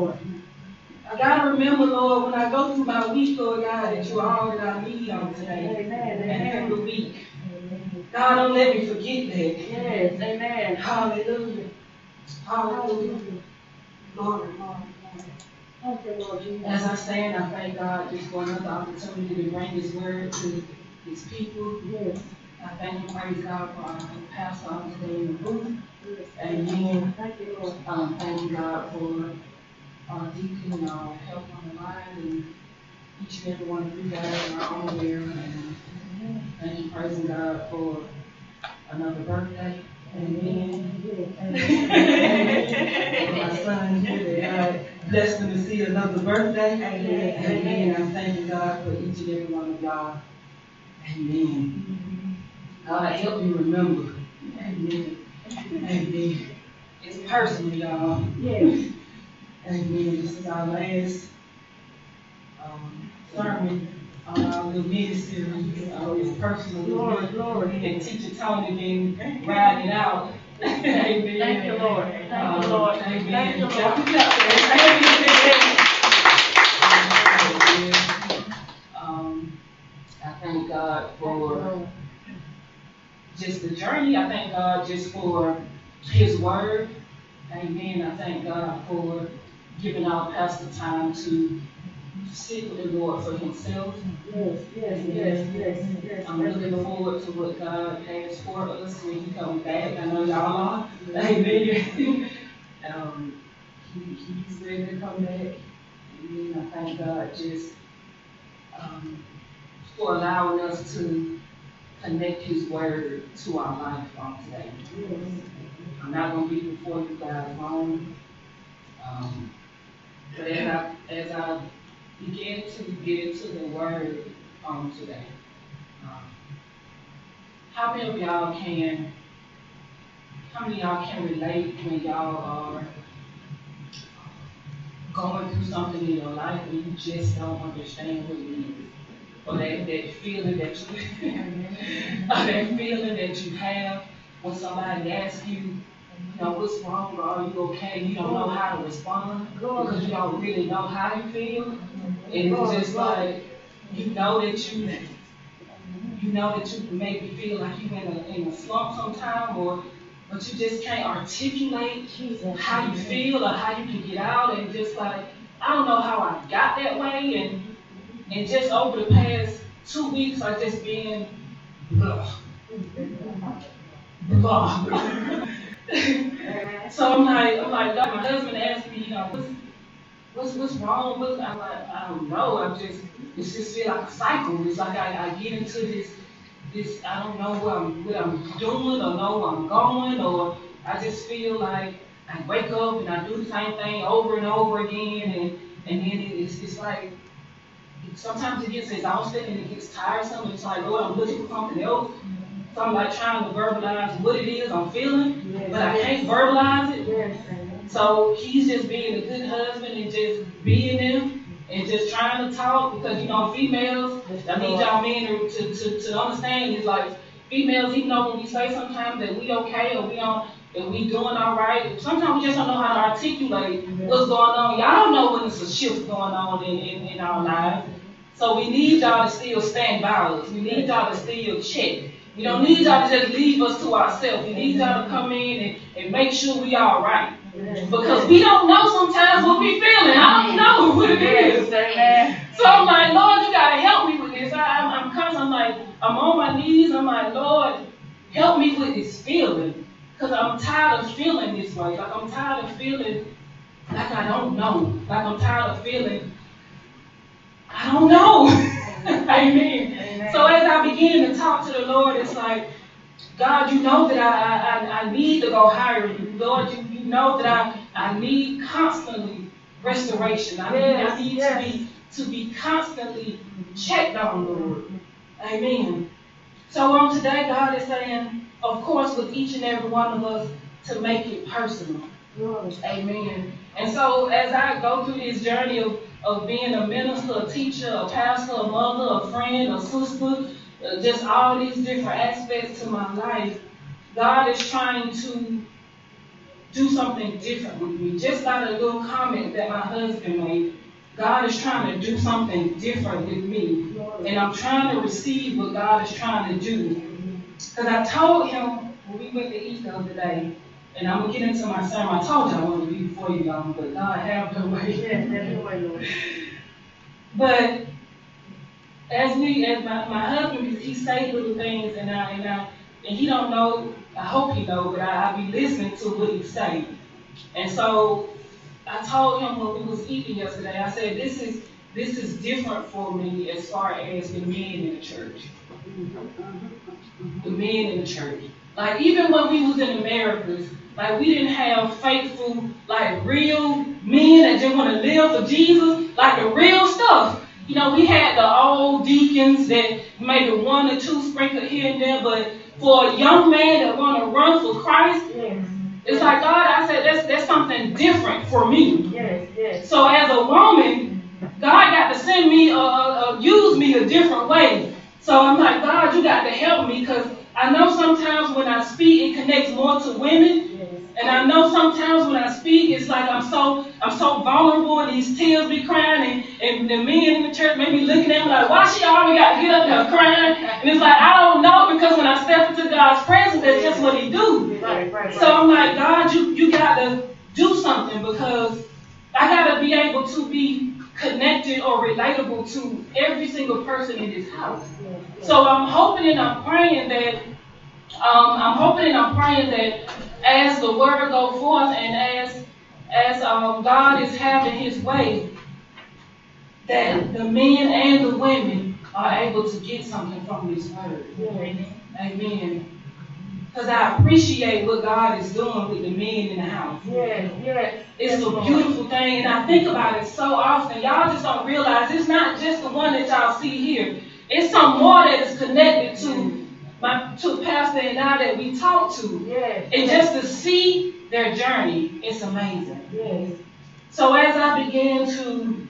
Lord. I gotta remember, Lord, when I go through my week, Lord God, that you are all that I need on today. Amen. And every week. God, don't let me forget that. Yes. Amen. Hallelujah. Hallelujah. Glory, Lord. Thank you, Lord Jesus. As I stand, I thank God just for another opportunity to bring His word to His people. Yes. I thank and praise God for our pastor on today in the booth. Yes. Amen. Thank you, Lord. Um, thank you, God, for deacon and our help on the line and each and every one of you guys are on there. And thank you, praising God for another birthday. Amen. Yes. My son here, that God blessed him to see another birthday. Amen. Amen. I'm thanking God for each and every one of y'all. Amen. God help me remember. Amen. Amen. It's personal, y'all. Yes. Amen. This is our last um, sermon on our little ministry. So it's personal. Glory, glory. And Teacher Tony been riding it out. Amen. Thank you, Lord. Thank you, Lord. Amen. Thank you, Lord. Clap it up. Amen. Um, I thank God for just the journey. I thank God just for His word. Amen. I thank God for giving our pastor time to with the Lord for himself. Yes, yes, yes, yes, yes. I'm looking forward to what God has for us when He comes back. I know y'all are. Amen. um, he, he's ready to come back. Amen. I thank God just um, for allowing us to connect His word to our life on today. I'm not gonna be before you guys long. Um, but as I, as I begin to get into the word on today, um, how many of y'all can, how many y'all can relate when y'all are going through something in your life and you just don't understand what it is? Or that, that feeling that you, or that feeling that you have when somebody asks you, you know, what's wrong or are you okay? You don't know how to respond. Because you don't really know how you feel. And it's just like, you know that you, you know that you make maybe feel like you're in a, in a slump sometime or, but you just can't articulate how you feel or how you can get out. And just like, I don't know how I got that way. And, and just over the past two weeks I've just been, ugh, ugh. So I'm like, I'm like, my husband asked me, you know, what's, what's, what's wrong with? I'm like, I don't know. I'm just, it's just feel like a cycle. It's like I, I get into this, this, I don't know what I'm, what I'm doing or know where I'm going, or I just feel like I wake up and I do the same thing over and over again, and and then it's, it's like sometimes it gets exhausting and it gets tiresome. It's like, Lord, I'm looking for something else. So I'm like trying to verbalize what it is I'm feeling, but I can't verbalize it. Yes. So he's just being a good husband and just being there and just trying to talk because you know females. I need y'all men to, to, to, to understand is like females, even though when we say sometimes that we okay or we don't that we doing all right, sometimes we just don't know how to articulate what's going on. Y'all don't know when there's a shift going on in, in, in our lives. So we need y'all to still stand by us. We need y'all to still check. We don't need y'all to just leave us to ourselves. We need y'all to come in and, and make sure we all right. Because we don't know sometimes what we feeling. I don't know what it is. So I'm like, Lord, you gotta help me with this. I, I'm, I'm constantly, I'm like, I'm on my knees. I'm like, Lord, help me with this feeling. Because I'm tired of feeling this way. Like I'm tired of feeling like I don't know. Like I'm tired of feeling I don't know. Amen. So as I begin to talk to the Lord, it's like, God, you know that I, I, I need to go higher. You, Lord, you, you know that I, I need constantly restoration. I need, I need to be to be constantly checked on, Lord. Mm-hmm. Amen. So on today, God is saying, of course, with each and every one of us, to make it personal. Amen. And so as I go through this journey of, of being a minister, a teacher, a pastor, a mother, a friend, a sister, uh, just all these different aspects to my life, God is trying to do something different with me. Just by the little comment that my husband made, God is trying to do something different with me. And I'm trying to receive what God is trying to do. Because I told him when we went to eat the other day, and I'm gonna get into my sermon. I told you I wanted to be before you y'all, but God have no way. Yes, that's the way, Lord. But as we, as my, my husband, he say little things, and I and I and he don't know. I hope he know, but I, I be listening to what he say. And so I told him when we was eating yesterday. I said this is this is different for me as far as the men in the church. The men in the church. Like even when we was in Americas, like we didn't have faithful, like real men that just want to live for Jesus, like the real stuff. You know, we had the old deacons that maybe one or two sprinkled here and there, but for a young man that want to run for Christ, Yes, it's like God. I said that's that's something different for me. yes, yes. So as a woman, God got to send me, uh, uh, uh, use me a different way. So I'm like, God, you got to help me because I know sometimes when I speak, it connects more to women. Yes. And I know sometimes when I speak, it's like I'm so I'm so vulnerable, and these tears be crying, and, and the men in the church may be looking at me like, why she always got to get up there crying? And it's like I don't know because when I step into God's presence, that's just what He do. Right, right, So I'm like, God, you you got to do something because I got to be able to be connected or relatable to every single person in this house. So I'm hoping and I'm praying that um, I'm hoping and I'm praying that as the word go forth and as as um, God is having His way, that the men and the women are able to get something from this word. Yes. Amen. Because I appreciate what God is doing with the men in the house. Yes, yes. It's a beautiful thing, and I think about it so often. Y'all just don't realize it's not just the one that y'all see here. It's some more that is connected to my to Pastor and I that we talk to. Yes. And just to see their journey, it's amazing. Yes. So as I began to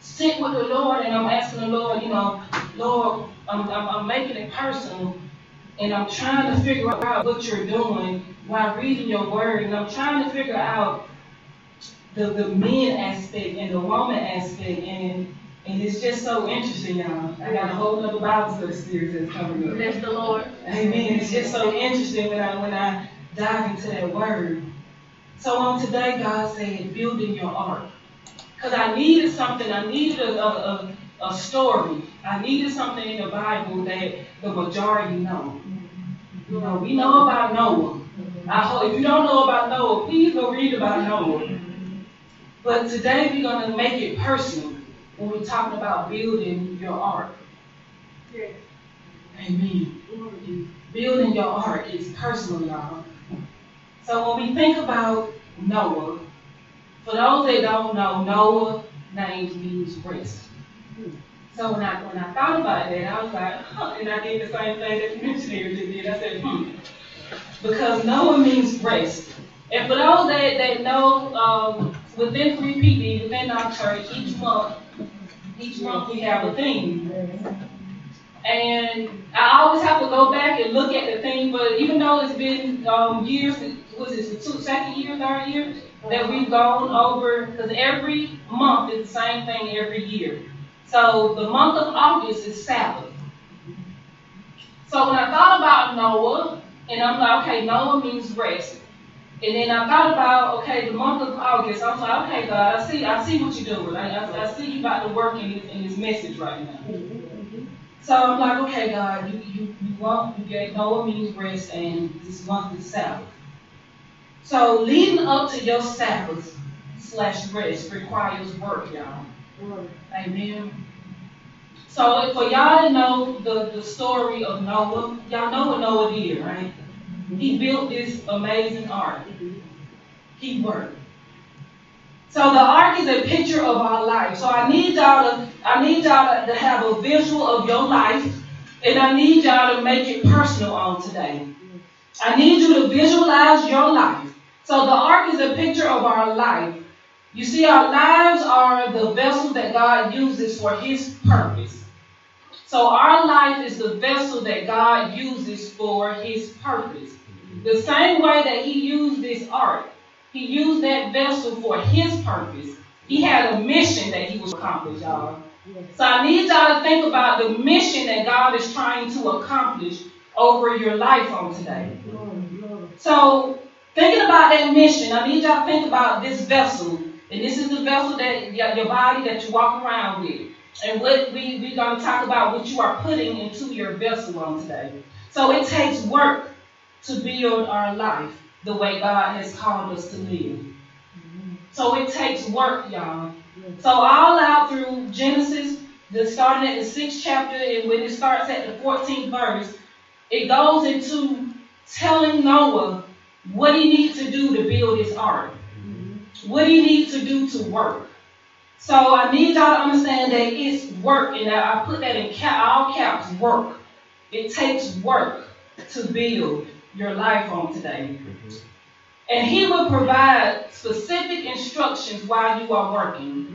sit with the Lord and I'm asking the Lord, you know, Lord, I'm, I'm, I'm making it personal and I'm trying to figure out what you're doing while reading your word and I'm trying to figure out the, the men aspect and the woman aspect and and it's just so interesting, y'all. I got a whole other Bible study series that's coming up. Bless the Lord. Amen. It's just so interesting when I when I dive into that word. So on today, God said, building your ark. Because I needed something, I needed a, a, a, story. I needed something in the Bible that the majority know. You know, we know about Noah. I hope if you don't know about Noah, please go read about Noah. But today we're gonna make it personal when we're talking about building your ark. Yes. Amen. Building your ark is personal, y'all. So when we think about Noah, for those that don't know, Noah name means rest. So when I when I thought about that, I was like, huh, and I did the same thing that the missionary did. I said, hmm. Because Noah means rest. And for those that, that know, um, within 3PD, within our church, each month, each month we have a theme. And I always have to go back and look at the theme, but even though it's been um, years, was it the two, second year, third year, that we've gone over, because every month is the same thing every year. So the month of August is Sabbath. So when I thought about Noah, and I'm like, okay, Noah means rest. And then I thought about, okay, the month of August, I was like, okay, God, I see, I see what you're doing. I, I, I see you about to work in this, in this message right now. So I'm like, okay, God, you, you, you want, you gave Noah means rest, and this month is Sabbath. So leading up to your Sabbath slash rest requires work, y'all. Amen. So for y'all to know the, the story of Noah, y'all know what Noah did, right? He built this amazing ark. He worked. So the ark is a picture of our life. So I need y'all to I need y'all to have a visual of your life, and I need y'all to make it personal on today. I need you to visualize your life. So the ark is a picture of our life. You see, our lives are the vessel that God uses for His purpose. So our life is the vessel that God uses for His purpose. The same way that he used this ark, he used that vessel for his purpose. He had a mission that he was accomplish, y'all. So I need y'all to think about the mission that God is trying to accomplish over your life on today. So thinking about that mission, I need y'all to think about this vessel. And this is the vessel that your body that you walk around with. And what we, we're going to talk about what you are putting into your vessel on today. So it takes work to build our life the way God has called us to live. So it takes work, y'all. So all out through Genesis, the starting at the sixth chapter, and when it starts at the 14th verse, it goes into telling Noah what he needs to do to build his ark, what he needs to do to work. So I need y'all to understand that it's work, and I put that in cap, all caps, work. It takes work to build your life on today. Mm-hmm. And he will provide specific instructions while you are working.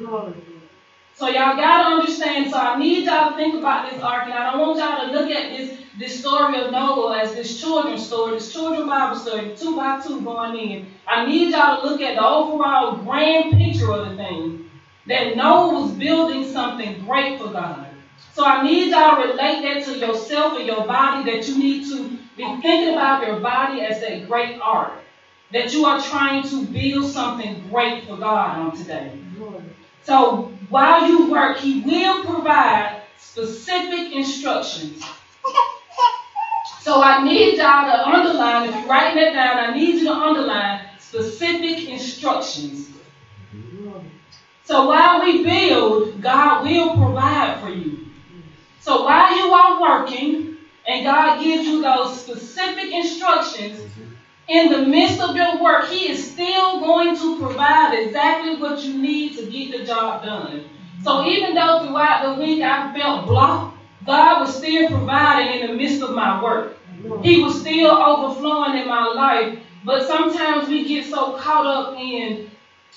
So y'all gotta understand. So I need y'all to think about this ark, and I don't want y'all to look at this this story of Noah as this children's story, this children's Bible story, two by two going in. I need y'all to look at the overall grand picture of the thing. That Noah was building something great for God. So I need y'all to relate that to yourself and your body, that you need to be thinking about your body as that great ark. That you are trying to build something great for God on today. So while you work, He will provide specific instructions. So I need y'all to underline, if you're writing that down, I need you to underline specific instructions. So while we build, God will provide for you. So while you are working and God gives you those specific instructions, in the midst of your work, He is still going to provide exactly what you need to get the job done. So even though throughout the week I felt blocked, God was still providing in the midst of my work. He was still overflowing in my life. But sometimes we get so caught up in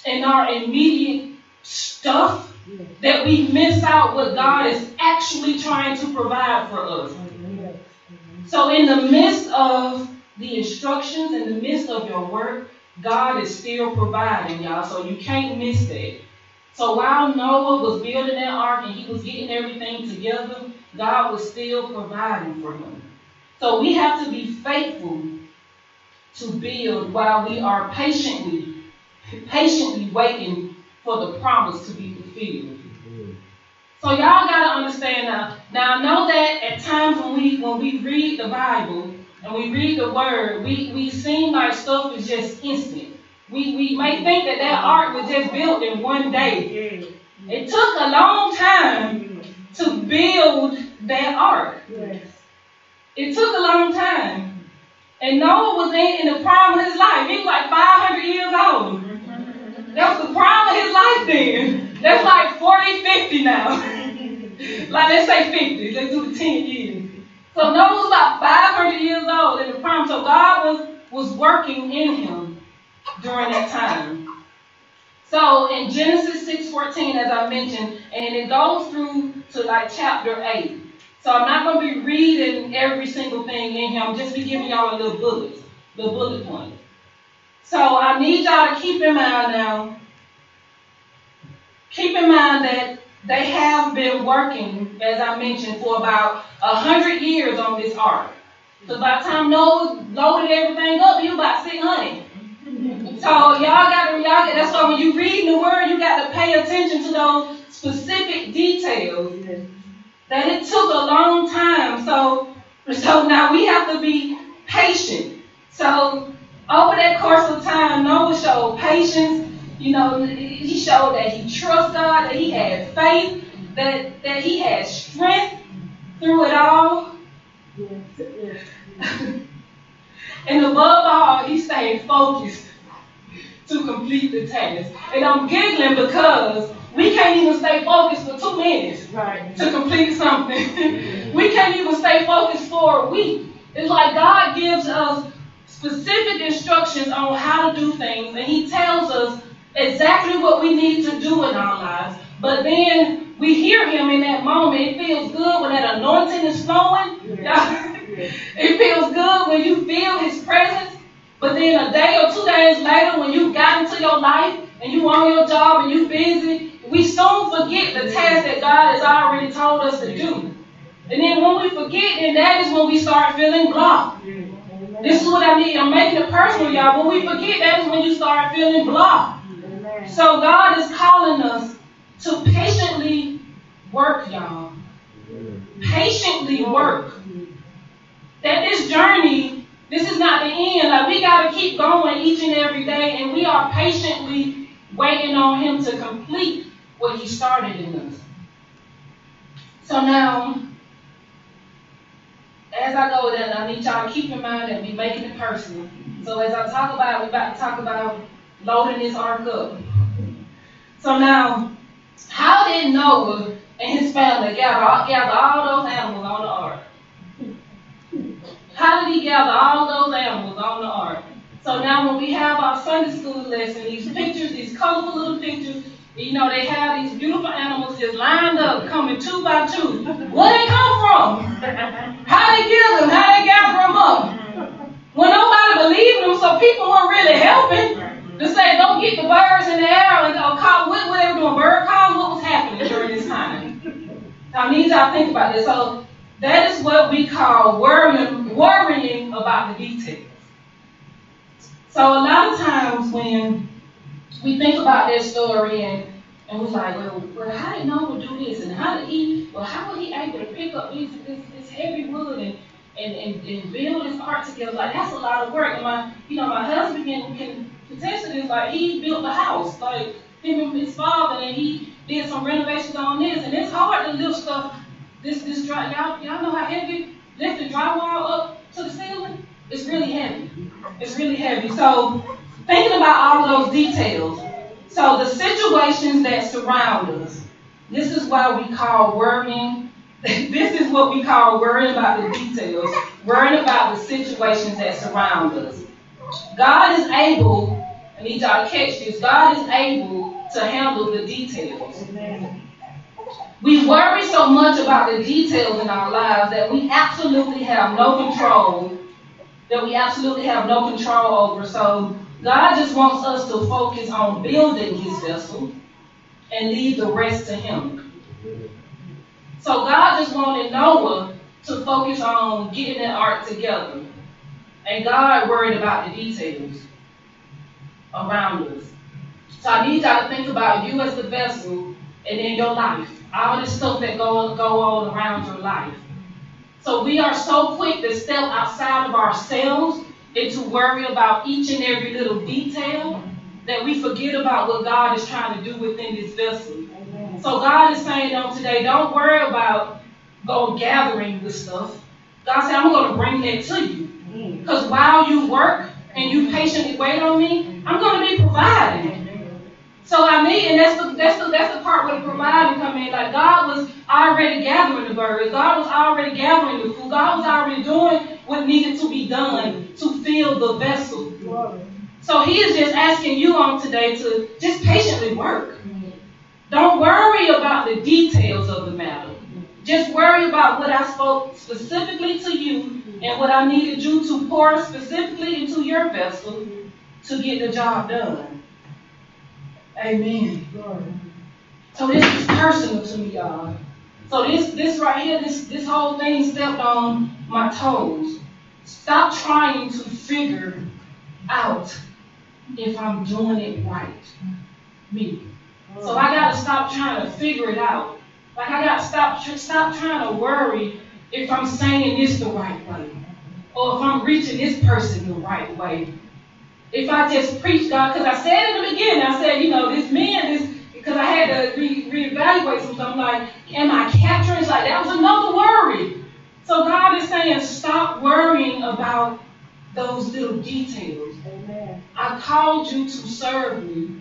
in our immediate stuff that we miss out what God is actually trying to provide for us. So, in the midst of the instructions, in the midst of your work, God is still providing, y'all. So, you can't miss that. So, while Noah was building that ark and he was getting everything together, God was still providing for him. So, we have to be faithful to build while we are patiently, patiently waiting for the promise to be fulfilled. So y'all gotta understand now. Now I know that at times when we when we read the Bible and we read the Word, we we seem like stuff is just instant. We we may think that that ark was just built in one day. It took a long time to build that ark. It took a long time. And Noah was in, in the prime of his life. He was like 500 years old. That was the prime of his life then. That's like 40, 50 now. like let's say 50. Let's do the 10 years. So Noah was about 500 years old in the prime. So God was, was working in him during that time. So in Genesis 6.14, as I mentioned, and it goes through to like chapter 8. So I'm not going to be reading every single thing in here. I'm just be giving y'all a little bullets, the bullet points. So I need y'all to keep in mind now, keep in mind that they have been working, as I mentioned, for about a hundred years on this ark. So by the time Noah loaded everything up, was about 600. So y'all got to, y'all got, that's why when you read the word, you got to pay attention to those specific details. That it took a long time. So, so now we have to be patient. So over that course of time, Noah showed patience. You know, he showed that he trusts God, that he had faith, that, that he had strength through it all. and above all, he stayed focused to complete the task. And I'm giggling because we can't even stay focused for two minutes right. to complete something. we can't even stay focused for a week. It's like God gives us specific instructions on how to do things, and He tells us exactly what we need to do in our lives. But then we hear Him in that moment. It feels good when that anointing is flowing. It feels good when you feel His presence. But then a day or two days later, when you got into your life and you on your job and you busy, we soon forget the task that God has already told us to do. And then when we forget, then that is when we start feeling blocked. This is what I need. I'm making it personal, y'all. When we forget, that is when you start feeling So God is calling us to patiently work, y'all. Patiently work. That this journey, this is not the end. Like we gotta keep going each and every day, and we are patiently waiting on Him to complete what He started in us. So now, as I go then I need y'all to keep in mind that we making it personal. So as I talk about, we about to talk about loading this ark up. So now, how did Noah and his family gather, gather all those animals on the ark? How did he gather all those animals on the ark? So now when we have our Sunday school lesson, these pictures, these colorful little pictures, you know, they have these beautiful animals just lined up, coming two by two. Where they come from? How they get them? How they gather them up? When nobody believed them, so people weren't really helping to say, go get the birds in the air and go call, what, what they were doing, bird calls, what was happening during this time? I need y'all think about this. So that is what we call worrying, worrying about the details. So a lot of times when we think about that story and and we're like, well, well, how did Noah do this? And how did he, well, how was he able to pick up these, this, this heavy wood and, and, and, and build his part together? Like, that's a lot of work. And my, you know, my husband can, can attest to this. Like, he built the house, like, him and his father, and he did some renovations on this. And it's hard to lift stuff, this, this dry, y'all, y'all know how heavy lifting drywall up to the ceiling? It's really heavy. It's really heavy. So, thinking about all those details, so the situations that surround us, this is why we call worrying. this is what we call worrying about the details, worrying about the situations that surround us. God is able, I need y'all to catch this, God is able to handle the details. We worry so much about the details in our lives that we absolutely have no control, that we absolutely have no control over. So God just wants us to focus on building his vessel and leave the rest to him. So God just wanted Noah to focus on getting that ark together. And God worried about the details around us. So I need y'all to think about you as the vessel and in your life. All this stuff that go, go on around your life. So we are so quick to step outside of ourselves and to worry about each and every little detail that we forget about what God is trying to do within this vessel. So God is saying on today, don't worry about go gathering this stuff. God said, I'm going to bring that to you. Because while you work and you patiently wait on me, I'm going to be providing. So I mean, and that's the that's the that's the part where the providing come in. Like God was already gathering the birds, God was already gathering the food, God was already doing what needed to be done to fill the vessel. So He is just asking you on today to just patiently work. Don't worry about the details of the matter. Just worry about what I spoke specifically to you and what I needed you to pour specifically into your vessel to get the job done. Amen. So this is personal to me, y'all. So this this right here, this this whole thing stepped on my toes. Stop trying to figure out if I'm doing it right. Me. So I gotta stop trying to figure it out. Like I gotta stop stop trying to worry if I'm saying this the right way. Or if I'm reaching this person the right way if I just preach God, because I said in the beginning, I said, you know, this man, this, because I had to re- reevaluate some stuff. Like, am I capturing? It's like, that was another worry. So God is saying, stop worrying about those little details. Amen. I called you to serve me.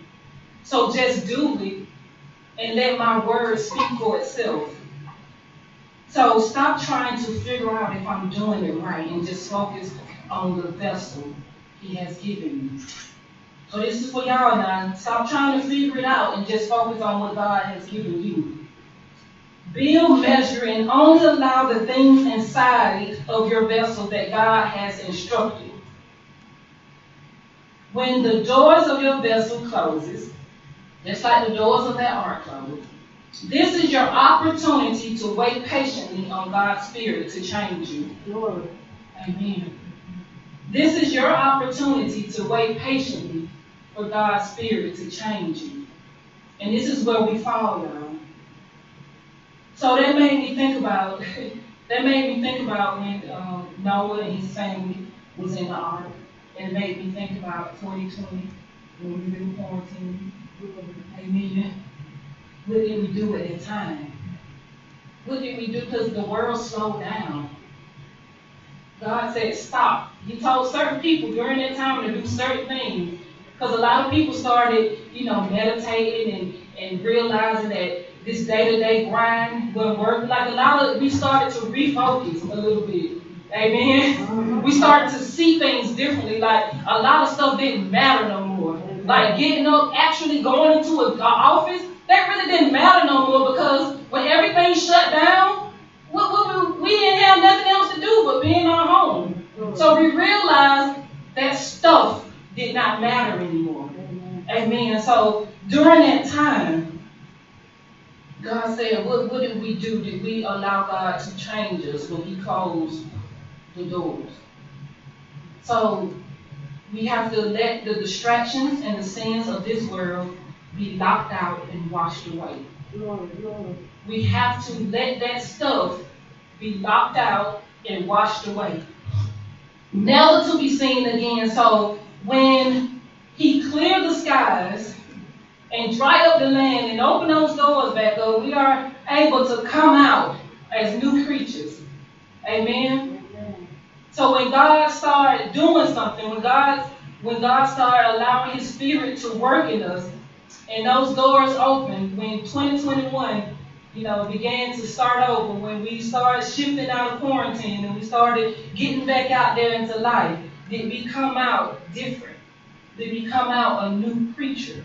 So just do it and let my word speak for itself. So stop trying to figure out if I'm doing it right and just focus on the vessel he has given you. So this is for y'all now. Stop trying to figure it out and just focus on what God has given you. Build, measure, and only allow the things inside of your vessel that God has instructed. when the doors of your vessel closes, just like the doors of that ark this is your opportunity to wait patiently on God's Spirit to change you. Lord. Amen. This is your opportunity to wait patiently for God's Spirit to change you. And this is where we fall, y'all. So that made me think about that made me think about when um, Noah and his family was in the ark. And it made me think about 2020 when we were in quarantine. Amen. What did we do at that time? What did we do? Because the world slowed down. God said, stop. He told certain people during that time to do certain things. Because a lot of people started, you know, meditating and, and realizing that this day-to-day grind will working. Like a lot of, we started to refocus a little bit. Amen. Mm-hmm. We started to see things differently. Like a lot of stuff didn't matter no more. Like getting up, actually going into an office, that really didn't matter no more because when everything shut down, we, we, we didn't have nothing else to do but be in our home. So we realized that stuff did not matter anymore. Amen. So during that time, God said, what, what did we do? Did we allow God to change us when He closed the doors? So we have to let the distractions and the sins of this world be locked out and washed away. We have to let that stuff be locked out and washed away. Never to be seen again. So when he cleared the skies and dried up the land and opened those doors back up, we are able to come out as new creatures. Amen. So when God started doing something, when God when God started allowing His Spirit to work in us, and those doors opened, when 2021, you know, began to start over, when we started shifting out of quarantine and we started getting back out there into life, did we come out different? Did we come out a new creature?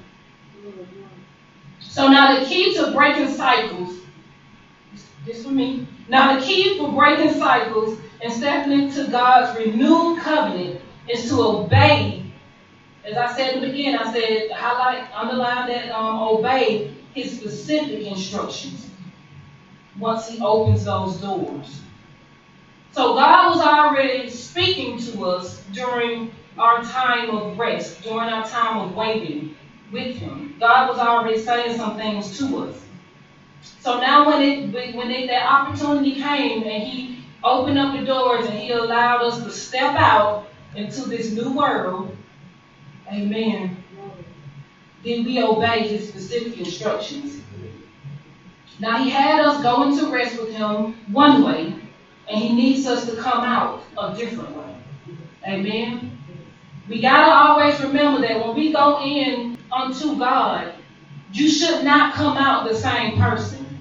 So now the key to breaking cycles, this for me. Now the key for breaking cycles and stepping into God's renewed covenant is to obey. As I said in the beginning, I said highlight, underline that um, obey His specific instructions once He opens those doors. So God was already speaking to us during our time of rest, during our time of waiting with Him. God was already saying some things to us. So now when it when it, that opportunity came and He opened up the doors and He allowed us to step out into this new world, Amen. Then we obey His specific instructions. Now He had us go into rest with Him one way, and He needs us to come out a different way. Amen. We gotta always remember that when we go in unto God, you should not come out the same person.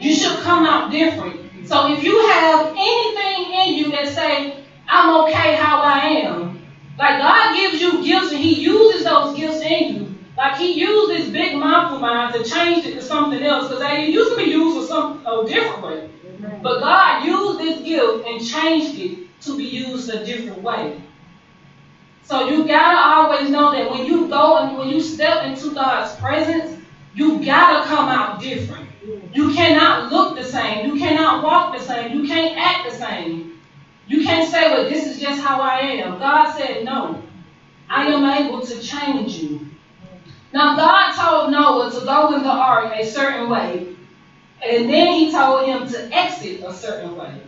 You should come out different. So if you have anything in you that say, I'm okay how I am, like God gives you gifts and He uses those gifts in you. Like He used this big of mine to change it to something else because it used to be used for some a different way. But God used this gift and changed it to be used a different way. So you gotta always know that when you go and when you step into God's presence, you gotta come out different. You cannot look the same. You cannot walk the same. You can't act the same. You can't say, well, this is just how I am. God said, no. I am able to change you. Now, God told Noah to go in the ark a certain way, and then he told him to exit a certain way.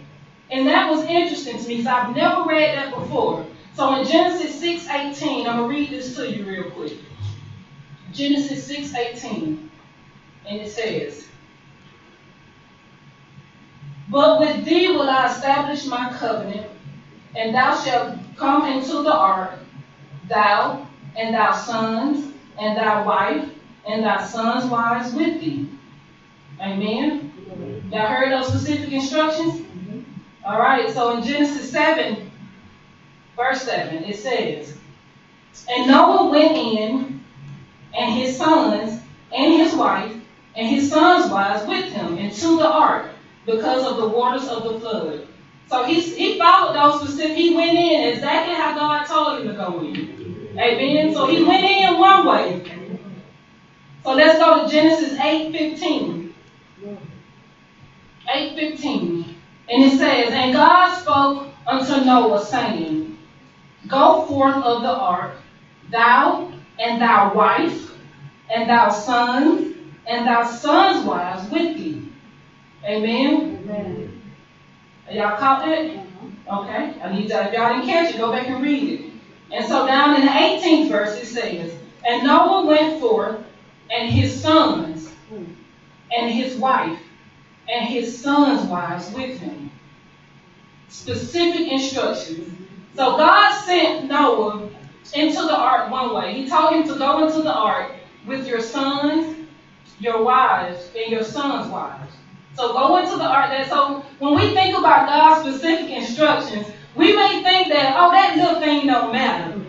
And that was interesting to me because I've never read that before. So in Genesis 6:18, I'm gonna read this to you real quick. Genesis 6:18, and it says, But with thee will I establish my covenant, and thou shalt come into the ark, thou and thy sons, and thy wife, and thy sons' wives with thee. Amen. Y'all heard those specific instructions? Mm-hmm. All right, so in Genesis 7, verse 7, it says, And Noah went in, and his sons, and his wife, and his sons' wives with him into the ark because of the waters of the flood. So he, he followed those specific, he went in exactly how God told him to go in. Amen. So he went in one way. So let's go to Genesis 8:15. 8:15. And it says, And God spoke unto Noah, saying, Go forth of the ark, thou and thy wife, and thy sons, and thy sons' wives with thee. Amen. Amen. Y'all caught that? Uh-huh. Okay. I need y'all, if y'all didn't catch it, go back and read it. And so down in the 18th verse it says, And Noah went forth, and his sons, hmm. and his wife, and his sons' wives with him. Specific instructions. So God sent Noah into the ark one way. He told him to go into the ark with your sons, your wives, and your sons' wives. So go into the ark. That so when we think about God's specific instructions, we may think that oh that little thing don't matter.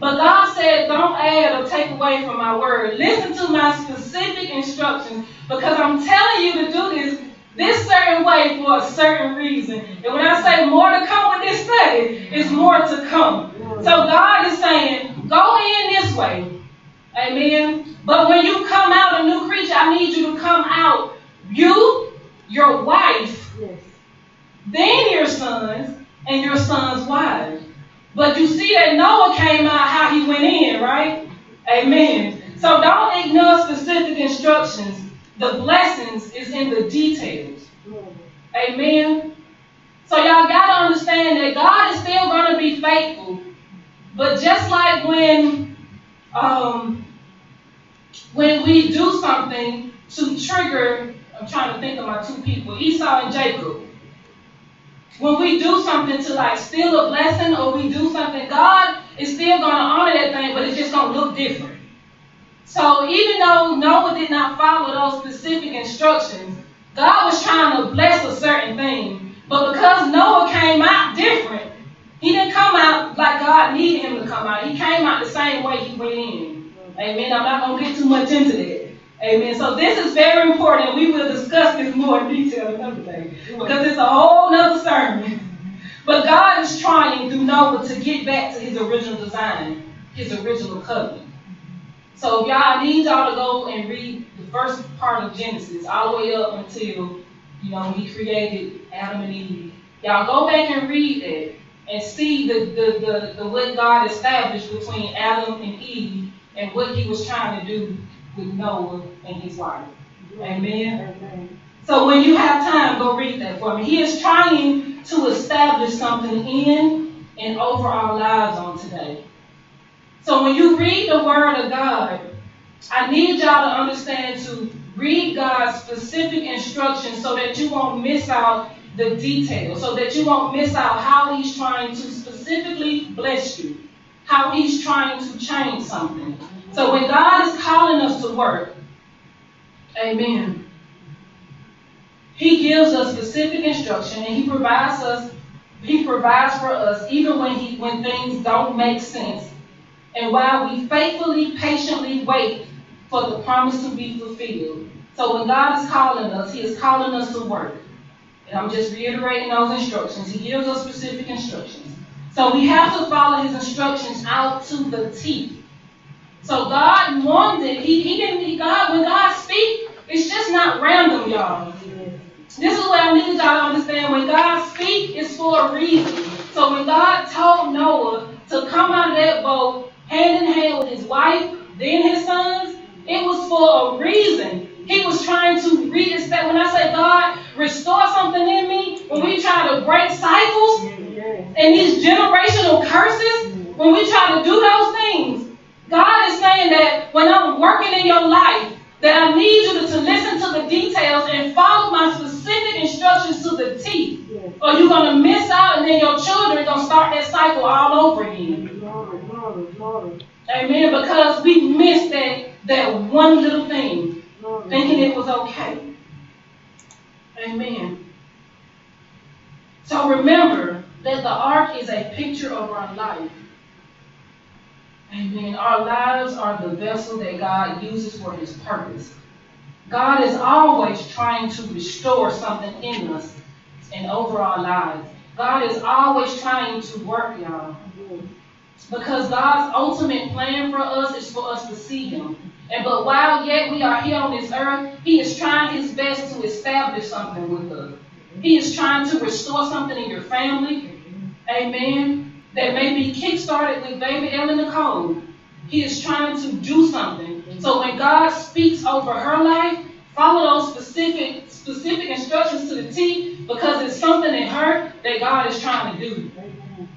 But God said, don't add or take away from my word. Listen to my specific instructions because I'm telling you to do this this certain way for a certain reason. And when I say more to come with this study, it's more to come. So God is saying, go in this way. Amen. But when you come out a new creature, I need you to come out you, your wife, Yes. then your sons, and your sons' wives. But you see that Noah came out how he went in, right? Amen. So don't ignore specific instructions. The blessings is in the details. Amen. So y'all gotta understand that God is still gonna be faithful. But just like when um when we do something to trigger, I'm trying to think of my two people, Esau and Jacob. When we do something to like steal a blessing or we do something, God is still gonna honor that thing, but it's just gonna look different. So even though Noah did not follow those specific instructions, God was trying to bless a certain thing. But because Noah came out different, he didn't come out like God needed him to come out. He came out the same way he went in. Amen. I'm not going to get too much into that. Amen. So this is very important. We will discuss this more in detail another day. Because it's a whole nother sermon. But God is trying through Noah to get back to his original design, his original covenant. So y'all need y'all to go and read the first part of Genesis all the way up until, you know, he created Adam and Eve. Y'all go back and read that and see the, the, the, the what God established between Adam and Eve and what he was trying to do with Noah and his wife. Amen. Amen. So when you have time, go read that for me. He is trying to establish something in and over our lives on today. So when you read the Word of God, I need y'all to understand to read God's specific instructions so that you won't miss out the details, so that you won't miss out how He's trying to specifically bless you, how He's trying to change something. So when God is calling us to work, Amen. He gives us specific instruction and he provides us he provides for us even when he when things don't make sense. And while we faithfully, patiently wait for the promise to be fulfilled. So when God is calling us, He is calling us to work. And I'm just reiterating those instructions. He gives us specific instructions. So we have to follow His instructions out to the T. So God wanted, He, he didn't, God, when God speaks, it's just not random, y'all. This is what I need y'all to understand. When God speaks, it's for a reason. So when God told Noah to come out of that boat hand in hand with his wife, then his sons, it was for a reason. He was trying to reestablish. When I say God, restore something in me, when we try to break cycles and these generational curses, when we try to do those things, God is saying that when I'm working in your life, that I need you to, to listen to the details and follow my specific instructions to the T. Or you're going to miss out and then your children are going to start that cycle all over again. Glory, glory, glory, Amen. Because we missed that, that one little thing, thinking it was okay. Amen. So remember that the ark is a picture of our life. Amen. Our lives are the vessel that God uses for his purpose. God is always trying to restore something in us and over our lives. God is always trying to work, y'all. Because God's ultimate plan for us is for us to see Him. And but while yet we are here on this earth, He is trying His best to establish something with us. He is trying to restore something in your family. Amen. That may be kick-started with baby Ellen Nicole. He is trying to do something. Mm-hmm. So when God speaks over her life, follow those specific specific instructions to the T because it's something in her that God is trying to do.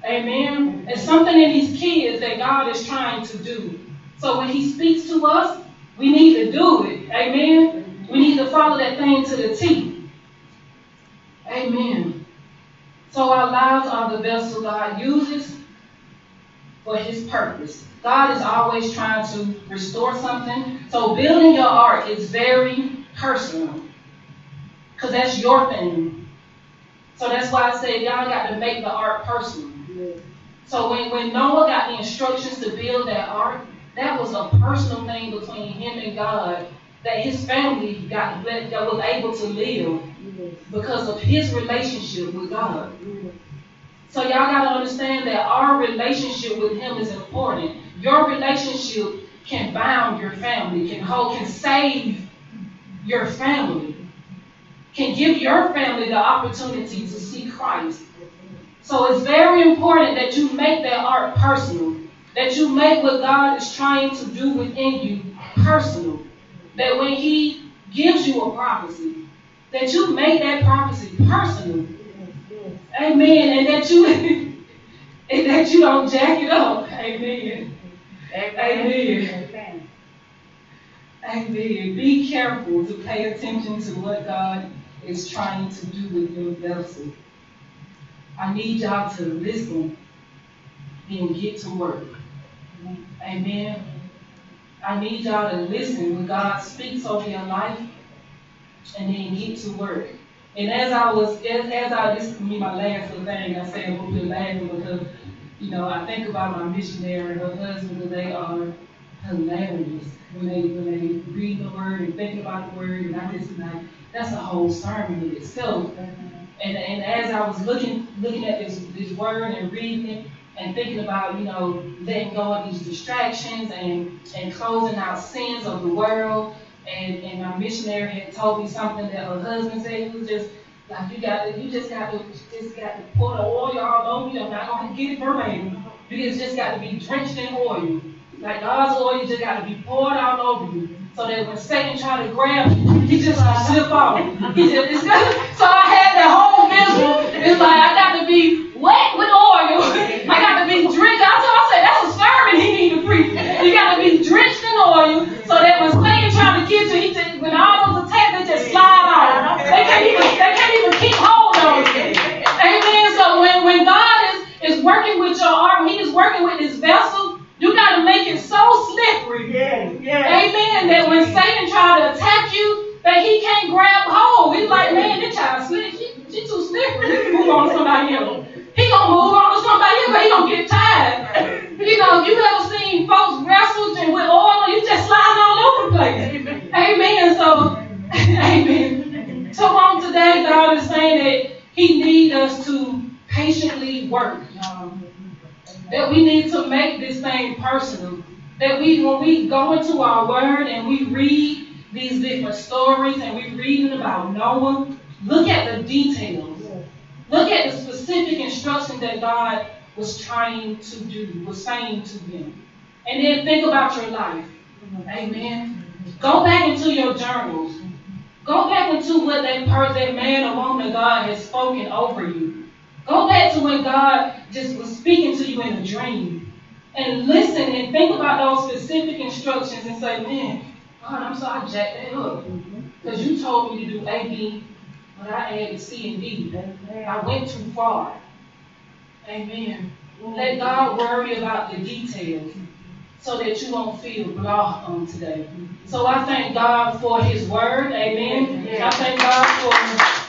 Amen. It's something in these kids that God is trying to do. So when He speaks to us, we need to do it. Amen. We need to follow that thing to the T. Amen. So our lives are the vessel God uses for His purpose. God is always trying to restore something. So building your art is very personal. Because that's your thing. So that's why I said y'all got to make the art personal. So when, when Noah got the instructions to build that ark, that was a personal thing between him and God that his family got that was able to live because of his relationship with God. So y'all gotta understand that our relationship with him is important. Your relationship can bound your family, can hold, can save your family, can give your family the opportunity to see Christ. So it's very important that you make that art personal, that you make what God is trying to do within you personal. That when He gives you a prophecy, that you make that prophecy personal. Amen. And that you and that you don't jack it up. Amen. Amen. Amen. Be careful to pay attention to what God is trying to do with your vessel. I need y'all to listen and get to work. Amen. I need y'all to listen when God speaks over your life and then get to work. And as I was, as, as I, this is me my last little thing, I say a little bit laughing because, you know, I think about my missionary and her husband, and they are hilarious when they when they read the word and think about the word, and I just like that's a whole sermon in itself. And, and as I was looking looking at this this word and reading it and thinking about you know letting go of these distractions and and closing out sins of the world, and and my missionary had told me something that her husband said. He was just like you got to, you just got to just got to pour the oil all over you. I'm not gonna get it verbatim. You just got to be drenched in oil. Like God's oil just got to be poured out over you. So that when Satan try to grab you, he just slip off. He just, it's just, so I had that whole visual. It's like I got to be is is working with your arm, He is working with His vessel. You got to make it so slippery. Yes, yes. Amen. That when Satan try to attack you, that he can't grab hold. He's like, man, this child slip. She, she too slippery. Move on to somebody else. He gonna move on to somebody else, but he gonna get tired. You know, you ever seen folks wrestle and with oil, you just sliding all over the place. Amen. So, amen. So on today, God is saying that He needs us to patiently work. That we need to make this thing personal. That we, when we go into our word and we read these different stories and we're reading about Noah, look at the details. Look at the specific instructions that God was trying to do, was saying to him. And then think about your life. Amen. Go back into your journals. Go back into what that person, that man or woman God has spoken over you. Go back to when God just was speaking to you in a dream. And listen and think about those specific instructions and say, man, God, I'm sorry I jacked that up. Because you told me to do A, B, but I added C and D. I went too far. Amen. Let God worry about the details so that you won't feel blah on today. So I thank God for His word. Amen. I thank God for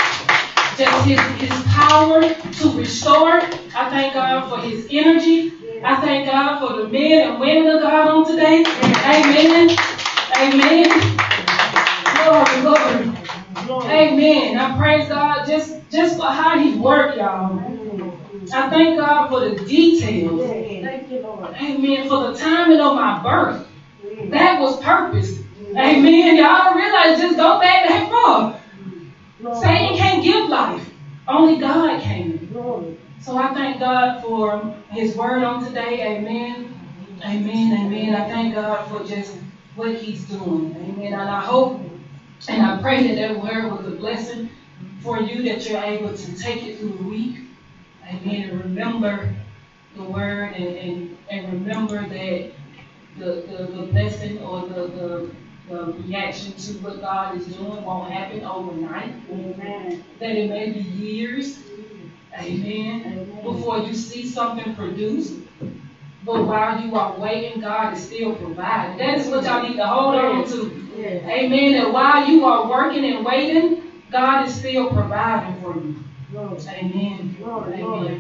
just his, his power to restore. I thank God for his energy. I thank God for the men and women of God on today. Amen. Amen. Glory, glory. Amen. I praise God just, just for how he worked, y'all. I thank God for the details. Amen. For the timing of my birth. That was purpose. Amen. Y'all don't realize just go back that far. Satan can't give life. Only God can. So I thank God for his word on today. Amen. Amen. Amen. I thank God for just what he's doing. Amen. And I hope and I pray that that word was a blessing for you that you're able to take it through the week. Amen. And remember the word and, and, and remember that the, the, the blessing or the, the, the reaction to what God is doing won't happen overnight. Amen. That it may be years. Amen. Amen. Before you see something produced. But while you are waiting, God is still providing. That is what y'all need to hold on to. Yes. Amen. That while you are working and waiting, God is still providing for you. Amen. Glory.